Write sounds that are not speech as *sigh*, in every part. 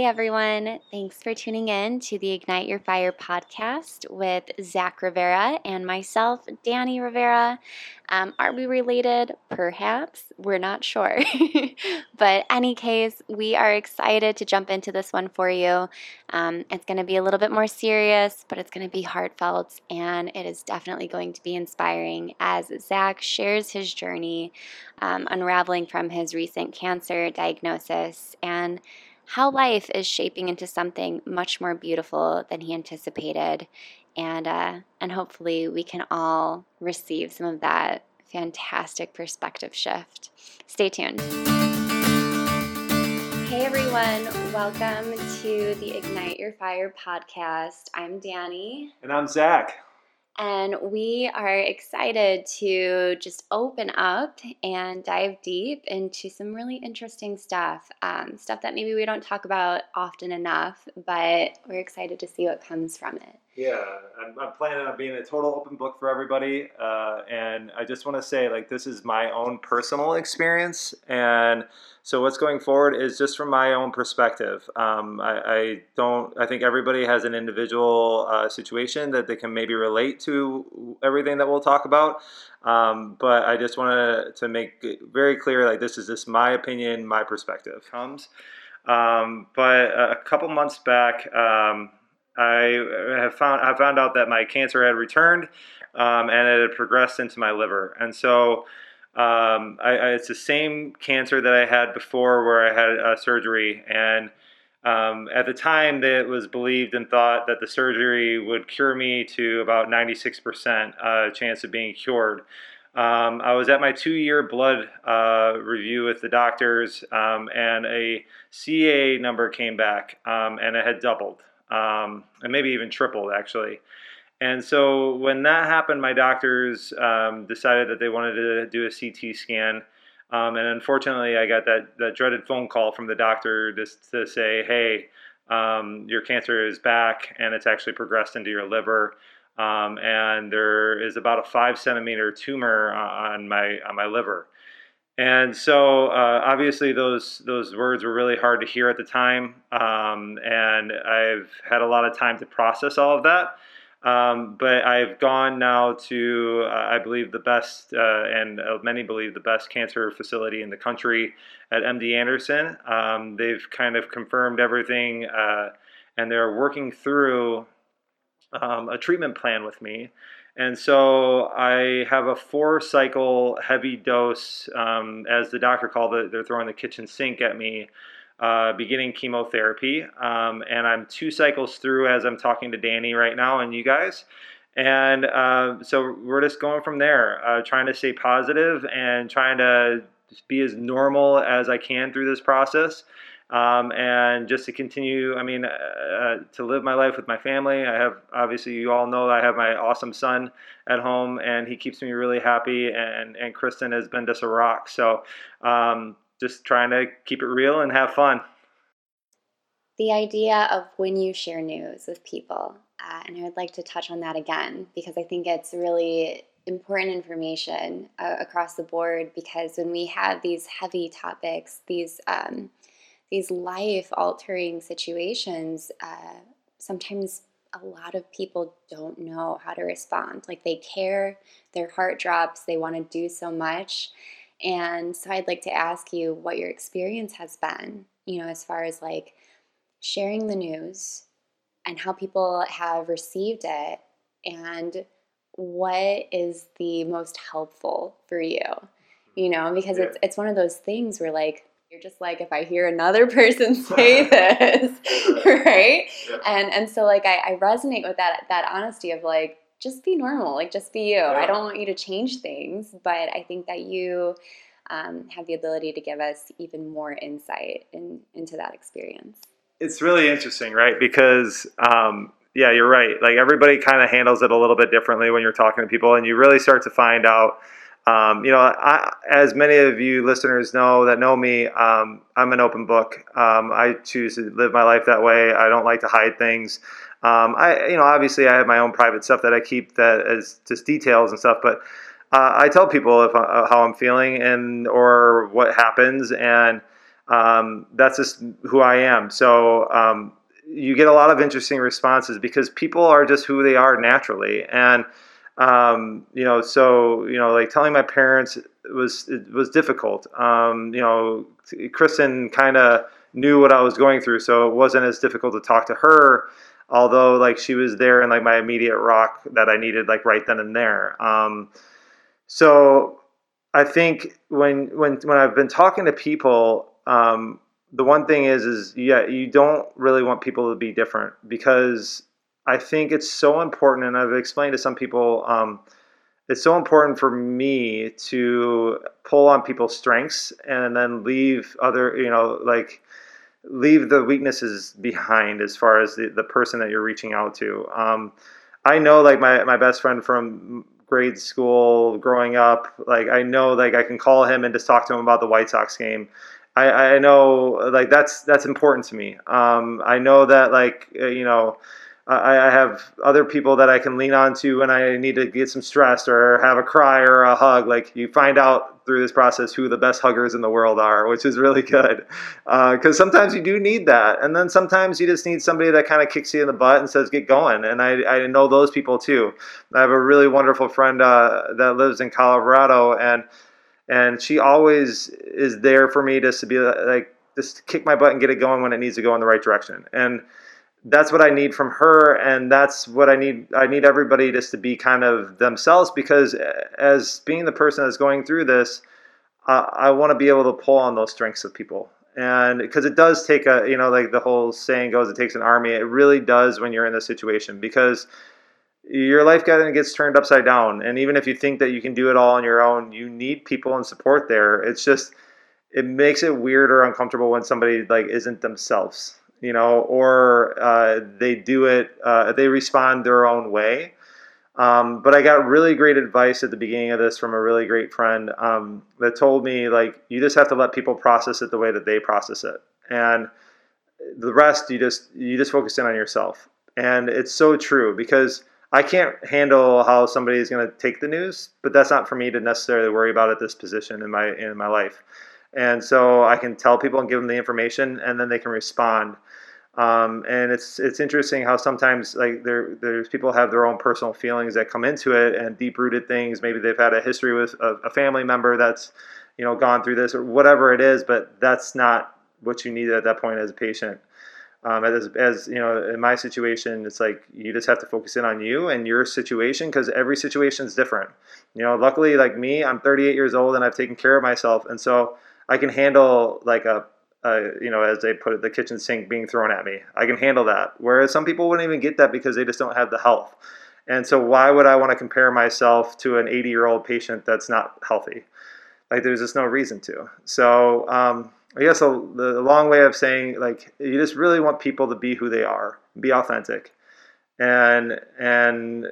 Hey everyone, thanks for tuning in to the Ignite Your Fire podcast with Zach Rivera and myself, Danny Rivera. Um, are we related? Perhaps. We're not sure. *laughs* but any case, we are excited to jump into this one for you. Um, it's going to be a little bit more serious, but it's going to be heartfelt and it is definitely going to be inspiring as Zach shares his journey um, unraveling from his recent cancer diagnosis and how life is shaping into something much more beautiful than he anticipated. And, uh, and hopefully, we can all receive some of that fantastic perspective shift. Stay tuned. Hey everyone, welcome to the Ignite Your Fire podcast. I'm Danny. And I'm Zach. And we are excited to just open up and dive deep into some really interesting stuff. Um, stuff that maybe we don't talk about often enough, but we're excited to see what comes from it. Yeah, I'm, I'm planning on being a total open book for everybody. Uh, and I just want to say, like, this is my own personal experience. And so what's going forward is just from my own perspective. Um, I, I, don't. I think everybody has an individual uh, situation that they can maybe relate to everything that we'll talk about. Um, but I just want to make it very clear, like this is just my opinion, my perspective comes. Um, but a couple months back, um, I have found I found out that my cancer had returned um, and it had progressed into my liver, and so um, I, I, it's the same cancer that I had before, where I had a surgery, and um, at the time, it was believed and thought that the surgery would cure me to about 96% uh, chance of being cured. Um, I was at my two-year blood uh, review with the doctors, um, and a CA number came back, um, and it had doubled, um, and maybe even tripled actually. And so when that happened, my doctors um, decided that they wanted to do a CT scan. Um, and unfortunately, I got that, that dreaded phone call from the doctor just to say, hey, um, your cancer is back and it's actually progressed into your liver. Um, and there is about a five centimeter tumor on my, on my liver. And so, uh, obviously, those those words were really hard to hear at the time, um, and I've had a lot of time to process all of that. Um, but I've gone now to, uh, I believe, the best, uh, and uh, many believe the best cancer facility in the country at MD Anderson. Um, they've kind of confirmed everything, uh, and they're working through um, a treatment plan with me. And so I have a four cycle heavy dose, um, as the doctor called it, they're throwing the kitchen sink at me uh, beginning chemotherapy. Um, and I'm two cycles through as I'm talking to Danny right now and you guys. And uh, so we're just going from there, uh, trying to stay positive and trying to be as normal as I can through this process. Um, and just to continue, I mean, uh, to live my life with my family. I have, obviously, you all know I have my awesome son at home, and he keeps me really happy. And, and Kristen has been just a rock. So, um, just trying to keep it real and have fun. The idea of when you share news with people, uh, and I would like to touch on that again because I think it's really important information uh, across the board because when we have these heavy topics, these um, these life altering situations, uh, sometimes a lot of people don't know how to respond. Like they care, their heart drops, they want to do so much, and so I'd like to ask you what your experience has been, you know, as far as like sharing the news and how people have received it and what is the most helpful for you. You know, because yeah. it's it's one of those things where like you're just like if I hear another *laughs* person say *laughs* this, *laughs* right? Yeah. And and so like I, I resonate with that that honesty of like just be normal, like just be you. Yeah. I don't want you to change things, but I think that you um, have the ability to give us even more insight in, into that experience. It's really interesting, right? Because um, yeah, you're right. Like everybody kind of handles it a little bit differently when you're talking to people, and you really start to find out. Um, you know, I, as many of you listeners know that know me, um, I'm an open book. Um, I choose to live my life that way. I don't like to hide things. Um, I, you know, obviously I have my own private stuff that I keep that as just details and stuff, but uh, I tell people if uh, how I'm feeling and or what happens, and um, that's just who I am. So um, you get a lot of interesting responses because people are just who they are naturally, and um, you know, so you know, like telling my parents was it was difficult. Um, you know, Kristen kind of knew what I was going through, so it wasn't as difficult to talk to her. Although, like, she was there in like my immediate rock that I needed, like right then and there. Um, so I think when when when I've been talking to people, um, the one thing is is yeah, you don't really want people to be different because I think it's so important, and I've explained to some people. Um, it's so important for me to pull on people's strengths and then leave other, you know, like leave the weaknesses behind as far as the, the person that you're reaching out to. Um, I know like my, my best friend from grade school growing up, like I know like I can call him and just talk to him about the White Sox game. I, I know like that's that's important to me. Um, I know that like you know I, I have other people that I can lean on to when I need to get some stress or have a cry or a hug. Like you find out through this process who the best huggers in the world are, which is really *laughs* good. Because uh, sometimes you do need that, and then sometimes you just need somebody that kind of kicks you in the butt and says, "Get going." And I, I know those people too. I have a really wonderful friend uh, that lives in Colorado, and and she always is there for me just to be like just kick my butt and get it going when it needs to go in the right direction. And that's what I need from her, and that's what I need. I need everybody just to be kind of themselves because, as being the person that's going through this, uh, I want to be able to pull on those strengths of people, and because it does take a, you know, like the whole saying goes, it takes an army. It really does when you're in this situation because your life gets turned upside down, and even if you think that you can do it all on your own, you need people and support there. It's just it makes it weird or uncomfortable when somebody like isn't themselves you know, or uh, they do it, uh, they respond their own way. Um, but I got really great advice at the beginning of this from a really great friend um, that told me, like, you just have to let people process it the way that they process it. And the rest, you just, you just focus in on yourself. And it's so true because I can't handle how somebody is going to take the news, but that's not for me to necessarily worry about at this position in my, in my life. And so I can tell people and give them the information and then they can respond. Um, and it's it's interesting how sometimes like there there's people have their own personal feelings that come into it and deep rooted things. Maybe they've had a history with a, a, family member that's you know gone through this or whatever it is, but that's not what you need at that point as a patient. Um, as, as you know, in my situation, it's like you just have to focus in on you and your situation because every situation is different. You know, luckily, like me, I'm 38 years old and I've taken care of myself, and so I can handle like a uh, you know, as they put it, the kitchen sink being thrown at me. I can handle that. Whereas some people wouldn't even get that because they just don't have the health. And so, why would I want to compare myself to an 80 year old patient that's not healthy? Like, there's just no reason to. So, um, I guess a, the long way of saying, like, you just really want people to be who they are, be authentic, and and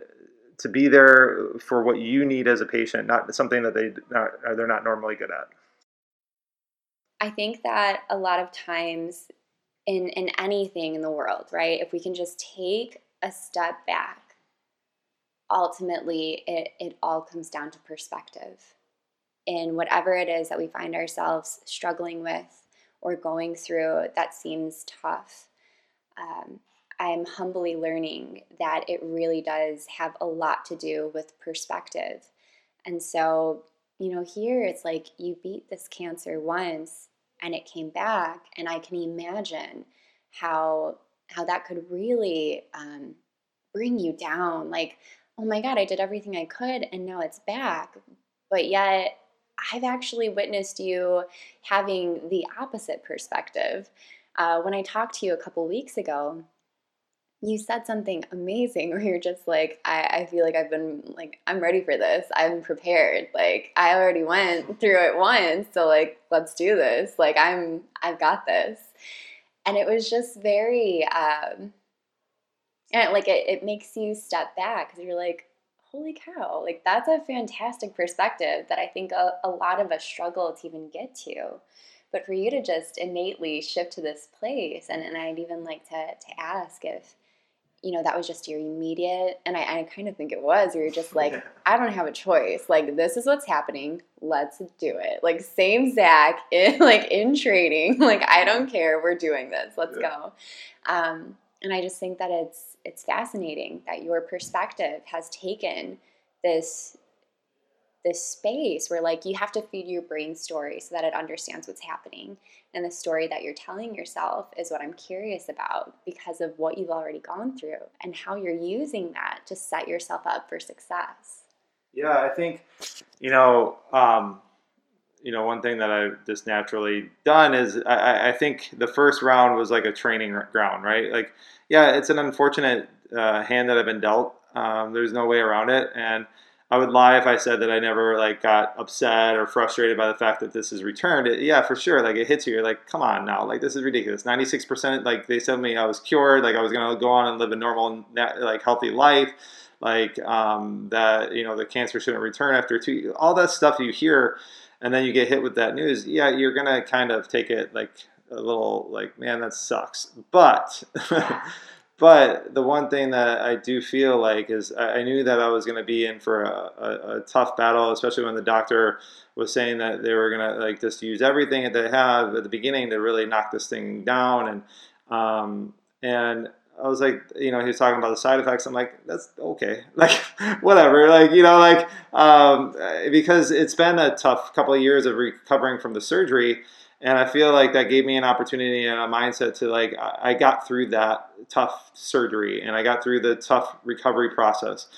to be there for what you need as a patient, not something that they not, they're not normally good at. I think that a lot of times in in anything in the world, right? If we can just take a step back, ultimately it, it all comes down to perspective. In whatever it is that we find ourselves struggling with or going through that seems tough. Um, I'm humbly learning that it really does have a lot to do with perspective. And so, you know, here it's like you beat this cancer once and it came back and i can imagine how how that could really um, bring you down like oh my god i did everything i could and now it's back. But yet i've actually witnessed you having the opposite perspective. Uh, when i talked to you a couple weeks ago you said something amazing *laughs* where you're just like I, I feel like i've been like i'm ready for this. I'm prepared. Like i already went through it once so like let's do this. Like i'm i've got this. And it was just very um and like it, it makes you step back because you're like holy cow. Like that's a fantastic perspective that i think a, a lot of us struggle to even get to. But for you to just innately shift to this place and, and i'd even like to, to ask if you know, that was just your immediate, and I, I kind of think it was, you're just like, I don't have a choice. Like, this is what's happening. Let's do it. Like, same Zach *laughs* in like in training. *laughs* Like, I don't care. We're doing this. Let's yeah. go. Um, and I just think that it's it's fascinating that your perspective has taken this this space where like you have to feed your brain story so that it understands what's happening. And the story that you're telling yourself is what i'm curious about because of what you've already gone through and how you're using that to set yourself up for success. Yeah i think you know um, you know one thing that i've just naturally done is I, I think the first round was like a training ground right? Like yeah it's an unfortunate uh, hand that i've been dealt. Um, there's no way around it. And I would lie if I said that I never like got upset or frustrated by the fact that this is returned. It, yeah, for sure. Like it hits you. You're like, come on now. Like this is ridiculous. Ninety six percent. Like they said to me, I was cured. Like I was gonna go on and live a normal, like healthy life. Like um, that, you know, the cancer shouldn't return after two. All that stuff you hear, and then you get hit with that news. Yeah, you're gonna kind of take it like a little like, man, that sucks. But *laughs* But the one thing that I do feel like is I knew that I was going to be in for a, a, a, tough battle, especially when the doctor was saying that they were going to like just use everything that they have at the beginning to really knock this thing down. And um, and I was like, you know, he was talking about the side effects. I'm like, that's okay, *laughs* like whatever, like you know, like um, because it's been a tough couple of years of recovering from the surgery and I feel like that gave me an opportunity and a mindset to like I got through that tough surgery and I got through the tough recovery process,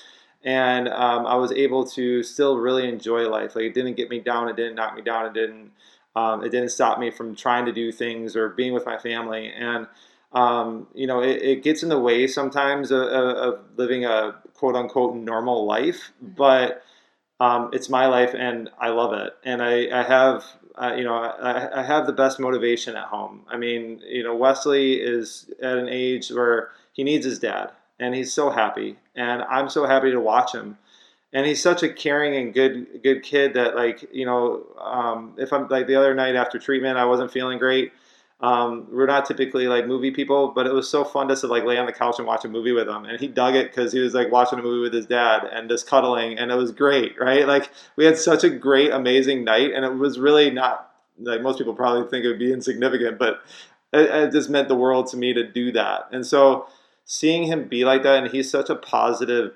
and um, I was able to still really enjoy life. Like it didn't get me down, it didn't knock me down, it didn't um, it didn't stop me from trying to do things or being with my family and. Um, you know, it, it, gets in the way sometimes of, of, living a quote unquote normal life, mm-hmm. but um, it's my life and I love it. And I, I have you know, I, I, have the best motivation at home. I mean, you know, Wesley is at an age where he needs his dad, and he's so happy, and I'm so happy to watch him. And he's such a caring and good good kid that, like, you know, um, if I'm like the other night after treatment, I wasn't feeling great. Um, we're not typically like movie people, but it was so fun just to like lay on the couch and watch a movie with him. And he dug it because he was like watching a movie with his dad and just cuddling, and it was great, right? Like we had such a great, amazing night, and it was really not like most people probably think it would be insignificant, but it, it just meant the world to me to do that. And so seeing him be like that, and he's such a positive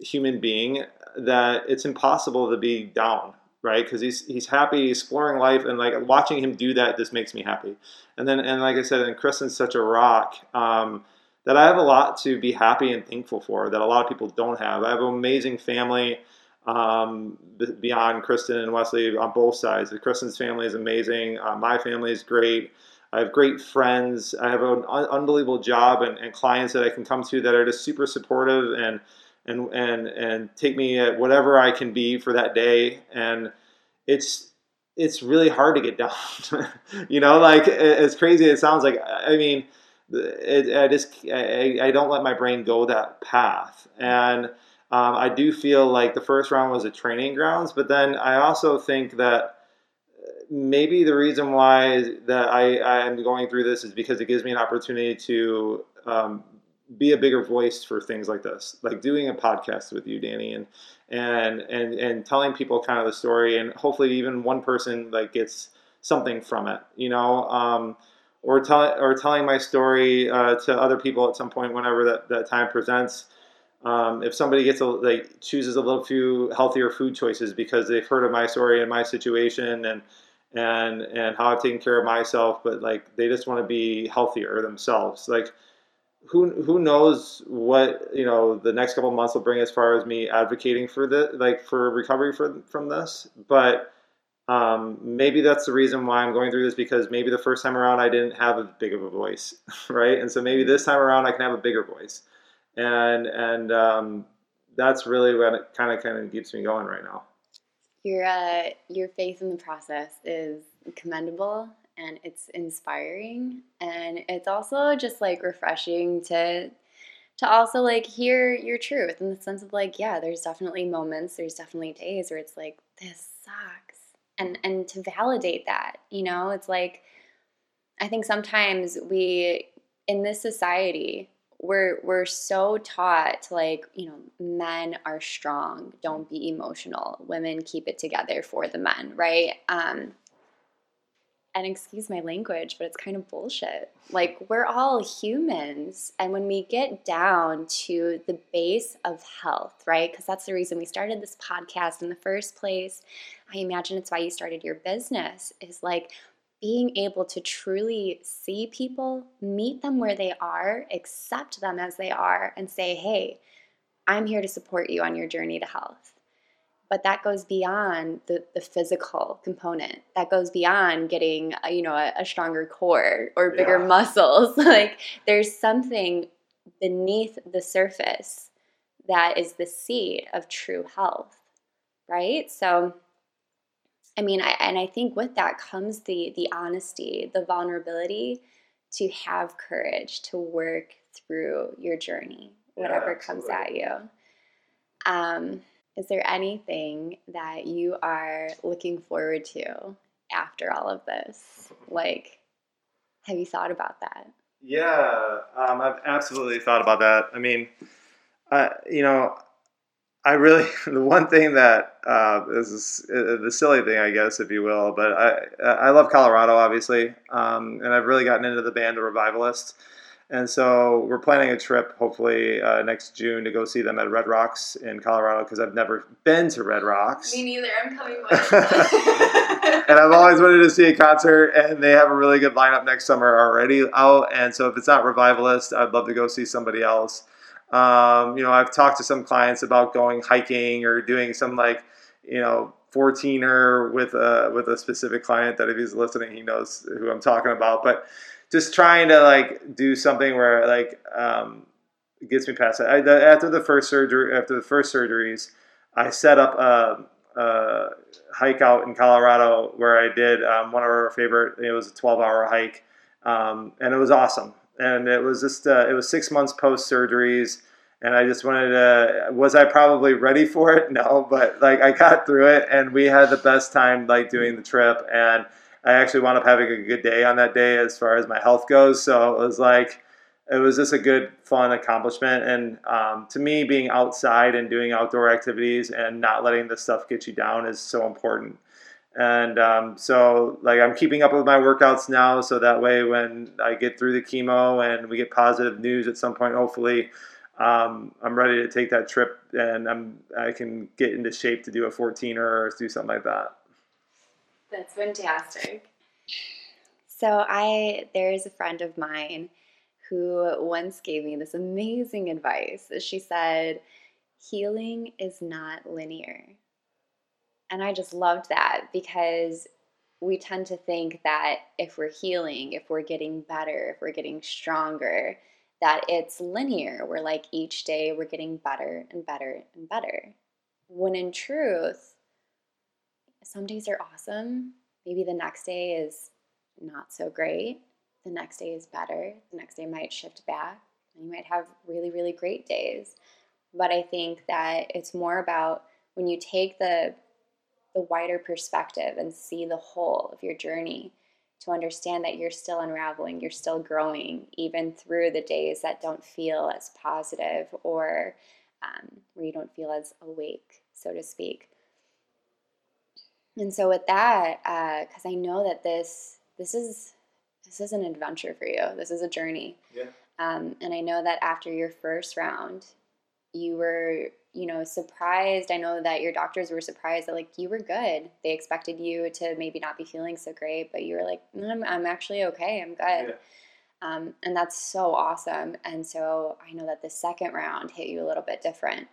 human being that it's impossible to be down right? Because he's he's happy, exploring life, and like watching him do that just makes me happy. And then and like I said, and Kristen's such a rock um, that I have a lot to be happy and thankful for that a lot of people don't have. I have an amazing family um, beyond Kristen and Wesley on both sides. Kristen's family is amazing. Uh, my family is great. I have great friends. I have an un- unbelievable job and, and clients that I can come to that are just super supportive and and and and take me at whatever I can be for that day. And it's it's really hard to get *laughs* down. you know, like as crazy as it sounds, like I mean, it, I just I, I don't let my brain go that path. And um, I do feel like the first round was a training grounds, but then I also think that maybe the reason why that I, I am going through this is because it gives me an opportunity to um, be a bigger voice for things like this, like doing a podcast with you, Danny, and and and and telling people kind of the story, and hopefully even one person like gets something from it, you know, um, or telling or telling my story uh, to other people at some point whenever that, that time presents. Um, if somebody gets a, like chooses a little few healthier food choices because they've heard of my story and my situation and and and how I've taken care of myself, but like they just want to be healthier themselves, like who who knows what you know the next couple months will bring as far as me advocating for the like for recovery from from this but um, maybe that's the reason why I'm going through this because maybe the first time around I didn't have a big of a voice, *laughs* right? And so maybe this time around I can have a bigger voice, and and um, that's really what kind of kind of keeps me going right now. Your uh, your faith in the process is commendable and it's inspiring. And it's also just like refreshing to to also like hear your truth in the sense of like yeah there's definitely moments there's definitely days where it's like this sucks. And and to validate that you know it's like i think sometimes we in this society we're we're so taught to like you know men are strong don't be emotional. Women keep it together for the men right? Um and excuse my language but it's kind of bullshit. Like we're all humans and when we get down to the base of health right? Because that's the reason we started this podcast in the first place. I imagine it's why you started your business is like being able to truly see people, meet them where they are, accept them as they are, and say, hey, I'm here to support you on your journey to health. But that goes beyond the, the physical component. That goes beyond getting, a, you know, a, a, stronger core or bigger yeah. muscles. *laughs* like there's something beneath the surface that is the seed of true health, right? So I mean, I, and I think with that comes the the honesty, the vulnerability to have courage to work through your journey, whatever yeah, comes at you. Um, is there anything that you are looking forward to after all of this? Like, have you thought about that? Yeah, um, I've absolutely thought about that. I mean, uh, you know, I really *laughs* the one thing that uh, is uh, the silly thing, I guess, if you will, but I I love Colorado, obviously, um, and I've really gotten into the band, The Revivalists, and so we're planning a trip, hopefully uh, next June, to go see them at Red Rocks in Colorado because I've never been to Red Rocks. Me neither. I'm coming with. *laughs* and I've always wanted to see a concert, and they have a really good lineup next summer already out. And so if it's not Revivalist, I'd love to go see somebody else. Um, you know, I've talked to some clients about going hiking or doing some like, you know, 14er with a with a specific client that if he's listening, he knows who I'm talking about. But just trying to like do something where like um, gets me past that. I, the, after the first surgery, after the first surgeries, I set up a, a hike out in Colorado where I did um, one of our favorite. It was a 12 hour hike, um, and it was awesome and it was just uh, it was six months post surgeries and I just wanted to. Was I probably ready for it? *laughs* No, but like I got through it, and we had the best time like doing the trip, and I actually wound up having a good day on that day as far as my health goes. So it was like it was just a good, fun accomplishment, and um, to me, being outside and doing outdoor activities and not letting this stuff get you down is so important. And um, so, like, I'm keeping up with my workouts now, so that way, when I get through the chemo and we get positive news at some point, hopefully, um, I'm ready to take that trip and I'm I can get into shape to do a 14er or do something like that. That's fantastic. So I there is a friend of mine who once gave me this amazing advice. She said, "Healing is not linear." And I just loved that because we tend to think that if we're healing, if we're getting better, if we're getting stronger, that it's linear. We're like each day we're getting better and better and better. When in truth, some days are awesome. Maybe the next day is not so great. The next day is better. The next day might shift back. And you might have really, really great days. But I think that it's more about when you take the the wider perspective and see the whole of your journey to understand that you're still unraveling, you're still growing, even through the days that don't feel as positive or um, where you don't feel as awake, so to speak. And so, with that, because uh, I know that this this is this is an adventure for you. This is a journey. Yeah. Um, and I know that after your first round, you were you know surprised i know that your doctors were surprised that like you were good they expected you to maybe not be feeling so great but you were like mm, i'm, I'm actually okay i'm good yeah. um, and that's so awesome and so i know that the second round hit you a little bit different.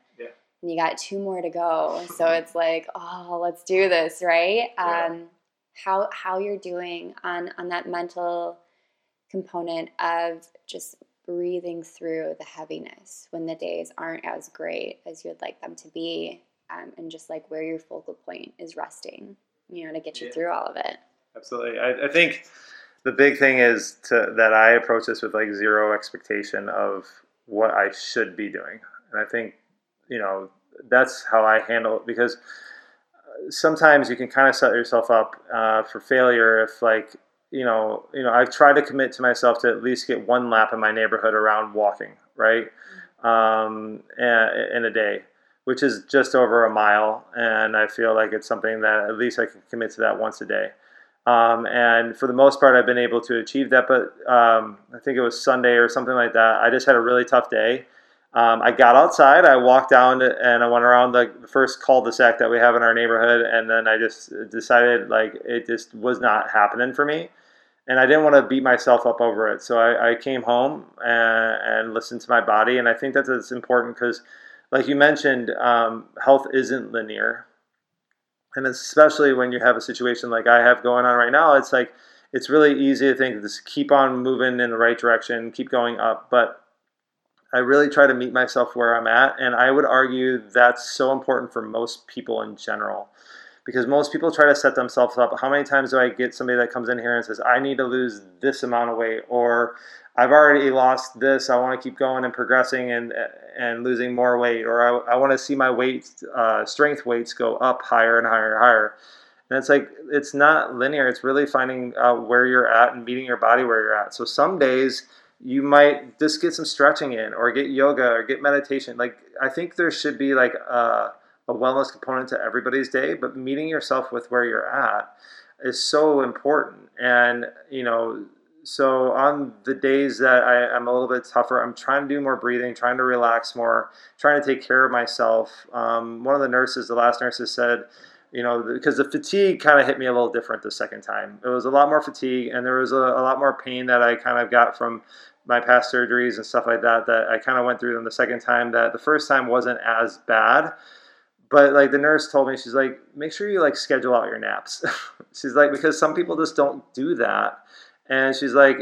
And you got two more to go so it's like oh let's do this right yeah. um, how how you're doing on on that mental component of just breathing through the heaviness when the days aren't as great as you'd like them to be, um, and just like where your focal point is resting, you know, to get you yeah. through all of it. Absolutely. I, I think the big thing is to, that I approach this with like zero expectation of what I should be doing. And I think, you know, that's how I handle it because uh, sometimes you can kind of set yourself up uh, for failure if like you know, you know, I've tried to commit to myself to at least get one lap in my neighborhood around walking, right? Um, in a day, which is just over a mile, and I feel like it's something that at least I can commit to that once a day. Um, and for the most part, I've been able to achieve that. But um, I think it was Sunday or something like that. I just had a really tough day. Um, I got outside, I walked down and I went around the, first cul-de-sac that we have in our neighborhood, and then I just decided like it just was not happening for me, and I didn't want to beat myself up over it. So I, I came home and, and, listened to my body, and I think that that's important because, like you mentioned, um, health isn't linear, and especially when you have a situation like I have going on right now, it's like it's really easy to think just keep on moving in the right direction, keep going up, but I really try to meet myself where I'm at, and I would argue that's so important for most people in general. Because most people try to set themselves up. How many times do I get somebody that comes in here and says, I need to lose this amount of weight, or I've already lost this, I want to keep going and progressing and, and losing more weight, or I, I want to see my weight, uh, strength weights go up higher and higher and higher. And it's like, it's not linear. It's really finding out where you're at and meeting your body where you're at. So some days, you might just get some stretching in or get yoga or get meditation. Like i think there should be like a, a, wellness component to everybody's day but meeting yourself with where you're at is so important. And you know so on the days that I, am a little bit tougher i'm trying to do more breathing trying to relax more trying to take care of myself. Um, one of the nurses the last nurses said you know, because the fatigue kind of hit me a little different the second time. It was a lot more fatigue, and there was a, a, lot more pain that I kind of got from my past surgeries and stuff like that. That I kind of went through them the second time. That the first time wasn't as bad, but like the nurse told me, she's like, make sure you like schedule out your naps. *laughs* she's like, because some people just don't do that, and she's like,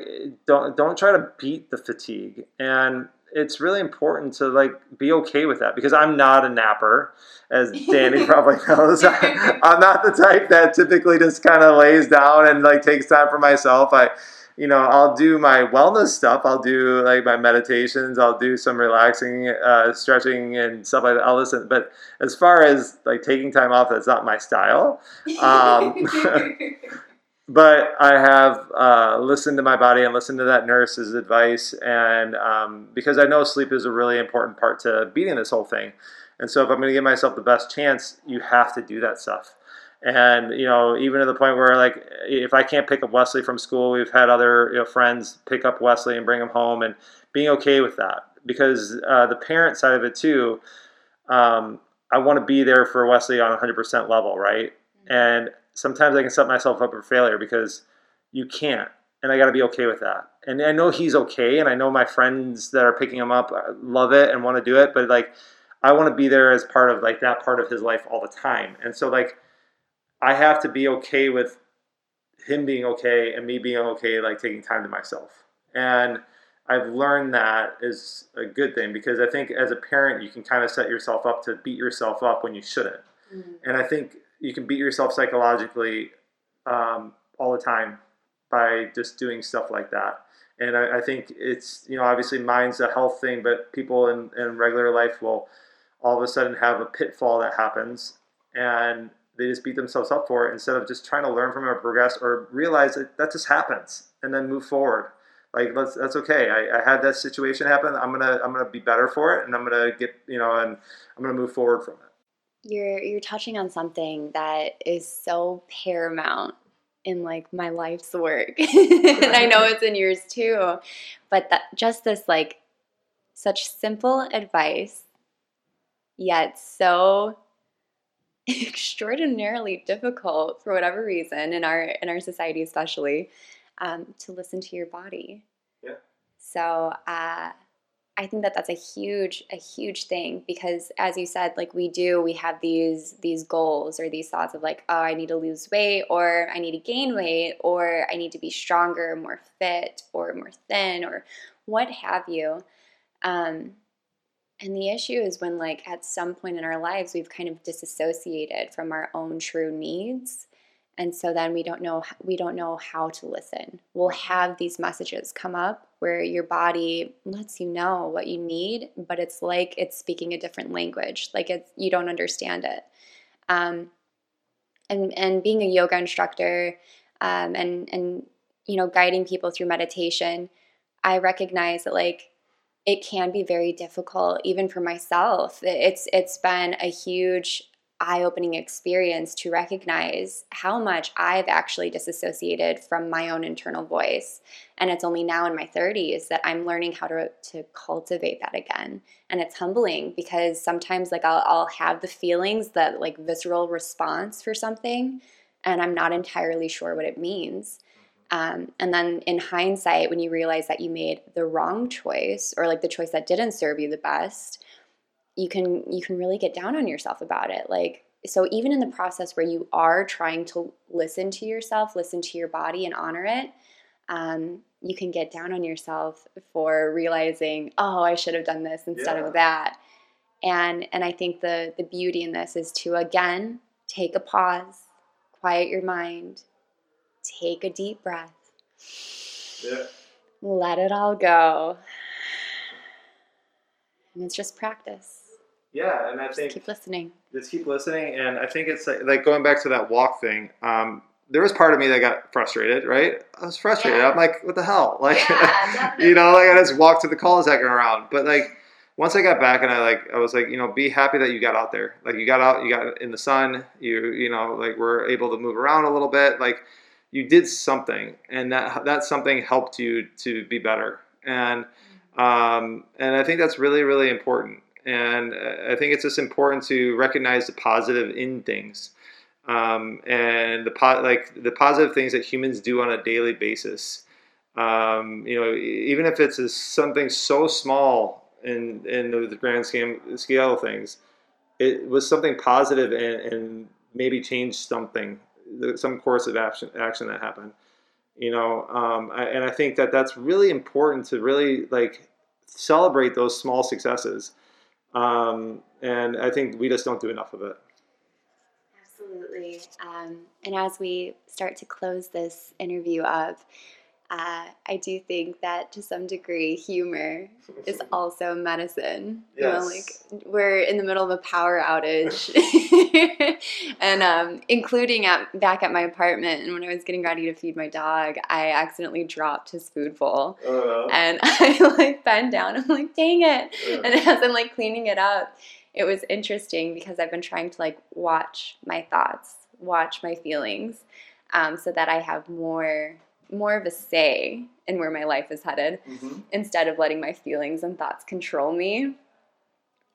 don't don't try to beat the fatigue and it's really important to like be okay with that because I'm not a napper, as Danny *laughs* probably knows. *laughs* I'm not the type that typically just kind of lays down and like takes time for myself. I, you know, I'll do my wellness stuff. I'll do like my meditations. I'll do some relaxing, uh, stretching and stuff like that. I'll listen. But as far as like taking time off, that's not my style. *laughs* Um, but I have uh, listened to my body and listened to that nurse's advice, and um, because I know sleep is a really important part to beating this whole thing, and so if I'm going to give myself the best chance, you have to do that stuff. And you know, even to the point where like, if I can't pick up Wesley from school, we've had other you know, friends pick up Wesley and bring him home, and being okay with that because uh, the parent side of it too. Um, I want to be there for Wesley on 100% level, right? Mm-hmm. And sometimes I can set myself up for failure because you can't. And I got to be okay with that. And I know he's okay. And I know my friends that are picking him up uh, love it and want to do it. But like, I want to be there as part of like that part of his life all the time. And so, like, I have to be okay with him being okay and me being okay, like taking time to myself. And I've learned that is a good thing because I think as a parent, you can kind of set yourself up to beat yourself up when you shouldn't. Mm-hmm. And I think you can beat yourself psychologically um, all the time by just doing stuff like that. And I, I, think it's, you know, obviously mind's a health thing, but people in, in regular life will all of a sudden have a pitfall that happens and they just beat themselves up for it instead of just trying to learn from it or progress or realize that that just happens and then move forward. Like let's, that's okay. I, I had that situation happen. I'm gonna I'm gonna be better for it, and I'm gonna get you know, and I'm gonna move forward from it you're you're touching on something that is so paramount in like my life's work. *laughs* And i know it's in yours too but that just this like such simple advice yet so *laughs* extraordinarily difficult for whatever reason in our in our society especially um, to listen to your body. Yeah. So uh, I think that that's a huge a huge thing because as you said like we do we have these these goals or these thoughts of like oh I need to lose weight or I need to gain weight or I need to be stronger more fit or more thin or what have you. Um, and the issue is when like at some point in our lives we've kind of disassociated from our own true needs. And so then we don't know we don't know how to listen. We'll have these messages come up where your body lets you know what you need but it's like it's speaking a different language like it's you don't understand it. Um, and and being a yoga instructor um, and and you know guiding people through meditation i recognize that like it can be very difficult even for myself. It's it's been a huge eye-opening experience to recognize how much I've actually disassociated from my own internal voice. And it's only now in my 30s that I'm learning how to, to cultivate that again. And it's humbling because sometimes like I'll, I'll have the feelings that like visceral response for something and I'm not entirely sure what it means. Um, and then in hindsight, when you realize that you made the wrong choice or like the choice that didn't serve you the best, you can you can really get down on yourself about it. Like so even in the process where you are trying to listen to yourself, listen to your body and honor it, um, you can get down on yourself for realizing, oh, I should have done this instead yeah. of that. And and I think the the beauty in this is to again take a pause, quiet your mind, take a deep breath. Yeah. Let it all go. And it's just practice. Yeah, and I just think keep listening. Just keep listening, and I think it's like, like going back to that walk thing. Um, there was part of me that got frustrated, right? I was frustrated. Yeah. I'm like, what the hell? *laughs* Like, yeah, *laughs* you know, like I just walked to the cul-de-sac and around. But like, once I got back and I like, I was like, you know, be happy that you got out there. Like, you got out, you got in the sun. You, you know, like were able to move around a little bit. Like, you did something, and that that something helped you to be better. And um, and I think that's really, really important and uh, I think it's just important to recognize the positive in things, um, and the po- like the positive things that humans do on a daily basis. Um, you know, even if it's something so small in in the grand scheme scale of things, it was something positive and, and maybe changed something, some course of action action that happened. You know, um, I, and I think that that's really important to really like celebrate those small successes um, and I think we just don't do enough of it. Absolutely. Um, and as we start to close this interview up, uh, I do think that to some degree, humor is *laughs* also medicine. Yes. You know, like we're in the middle of a power outage, *laughs* *laughs* and um, including at back at my apartment, and when I was getting ready to feed my dog, I accidentally dropped his food bowl, uh, and I like bend down. I'm like, dang it! And as I'm like cleaning it up, it was interesting because I've been trying to like watch my thoughts, watch my feelings, um, so that I have more more of a say in where my life is headed mm-hmm. instead of letting my feelings and thoughts control me.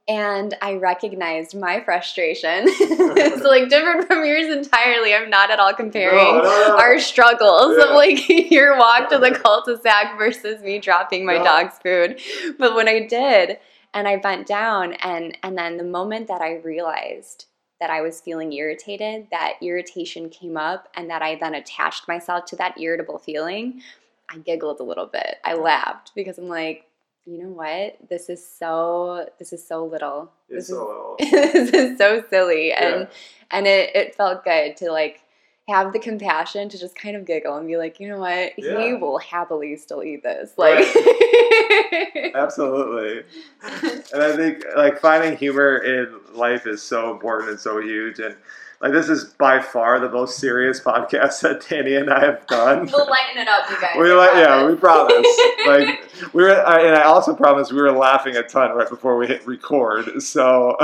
And I recognized my frustration. *laughs* it's like different from yours entirely. I'm not at all comparing no, no, no. our struggles yeah. of like *laughs* your walk to the cul-de-sac versus me dropping my dog's food. But when I did, and I bent down, and and then the moment that I realized that I was feeling irritated, that irritation came up, and that I then attached myself to that irritable feeling, I giggled a little bit. I laughed because I'm like, you know what? This is so this is so little. It's this so is, little. *laughs* this is so silly. Yeah. And and it, it felt good to like have the compassion to just kind of giggle and be like, you know what, yeah. he will happily still eat this. Like, right. *laughs* absolutely. *laughs* And I think like finding humor in life is so important and so huge. And like this is by far the most serious *laughs* podcast that Danny and I have done. We'll lighten it up, you guys. We like, yeah, we promise. *laughs* like we were, I, and I also promised we were laughing a ton right before we hit record. So,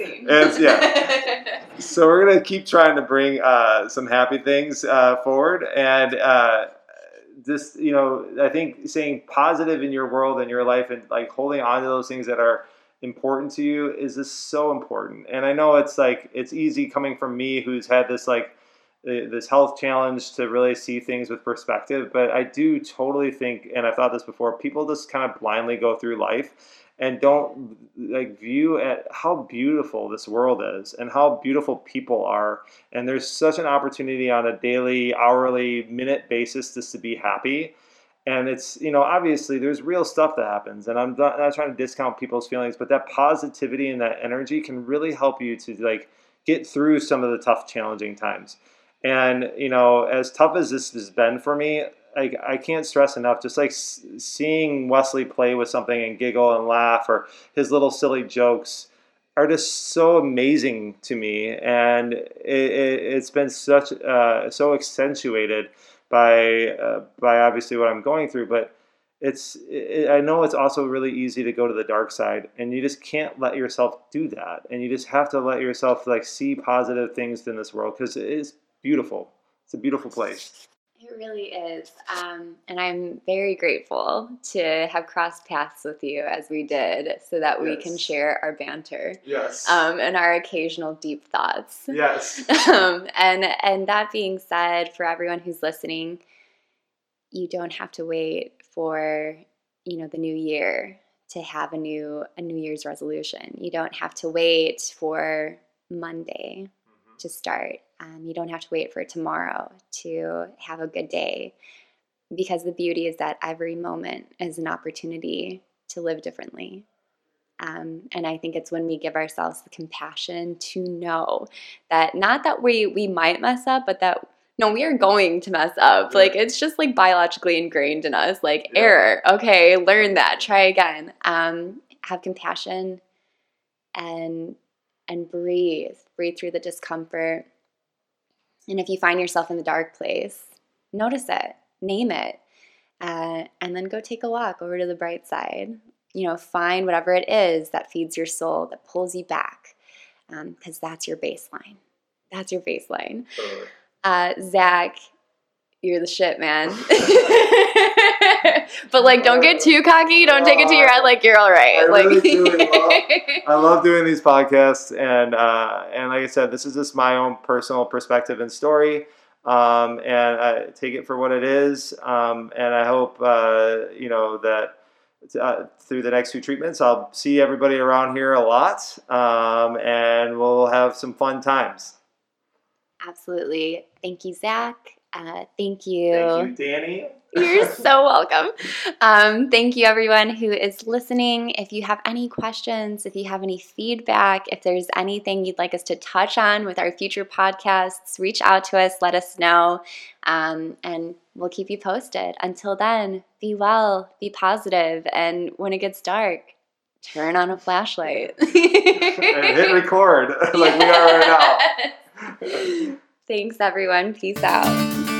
and yeah. *laughs* So we're gonna keep trying to bring uh, some happy things uh, forward, and uh, just you know, I think saying positive in your world and your life, and like holding on to those things that are important to you is this so important. And I know it's like it's easy coming from me who's had this like uh, this health challenge to really see things with perspective, but I do totally think and I've thought this before, people just kind of blindly go through life and don't like view at how beautiful this world is and how beautiful people are and there's such an opportunity on a daily hourly minute basis just to be happy and it's you know obviously there's real stuff that happens and i'm not, not, trying to discount people's feelings but that positivity and that energy can really help you to like get through some of the tough challenging times. And you know as tough as this has been for me I, I can't stress enough just like seeing wesley play with something and giggle and laugh or his little silly jokes are just so amazing to me and it, has it, been such uh, so accentuated by uh, by obviously what I'm going through, but it's it, I know it's also really easy to go to the dark side, and you just can't let yourself do that, and you just have to let yourself like see positive things in this world because it is beautiful. It's a beautiful place. It really is. Um, and I'm very grateful to have crossed paths with you as we did so that we can share our banter. Yes. Um, and our occasional deep thoughts. Yes. *laughs* um, and, and that being said, for everyone who's listening, you don't have to wait for, you know, the new year to have a new a new year's resolution. You don't have to wait for Monday mm-hmm. to start. Um, you don't have to wait for tomorrow to have a good day because the beauty is that every moment is an opportunity to live differently. Um, and I think it's when we give ourselves the compassion to know that not that we we might mess up, but that no, we are going to mess up. Yeah. Like it's just like biologically ingrained in us. Like yeah. error, okay, learn that, try again. Um, have compassion and and breathe, breathe through the discomfort. And if you find yourself in the dark place, notice it, name it, uh, and then go take a walk over to the bright side. You know, find whatever it is that feeds your soul, that pulls you back, because um, that's your baseline. That's your baseline. Uh, Zach, you're the shit, man. *laughs* *laughs* *laughs* but like, don't get too cocky. Don't take it to your head. Like you're all right. I like, really love, *laughs* I love doing these podcasts, and uh, and like I said, this is just my own personal perspective and story. Um, and I take it for what it is. Um, and I hope uh, you know that. Uh, through the next two treatments, I'll see everybody around here a lot, um, and we'll have some fun times. Absolutely. Thank you, Zach. Uh, thank you. Thank you, Danny. You're so welcome. Um, thank you, everyone who is listening. If you have any questions, if you have any feedback, if there's anything you'd like us to touch on with our future podcasts, reach out to us, let us know, um, and we'll keep you posted. Until then, be well, be positive, and when it gets dark, turn on a flashlight and hit *laughs* record *laughs* like we are right now. Thanks, everyone. Peace out.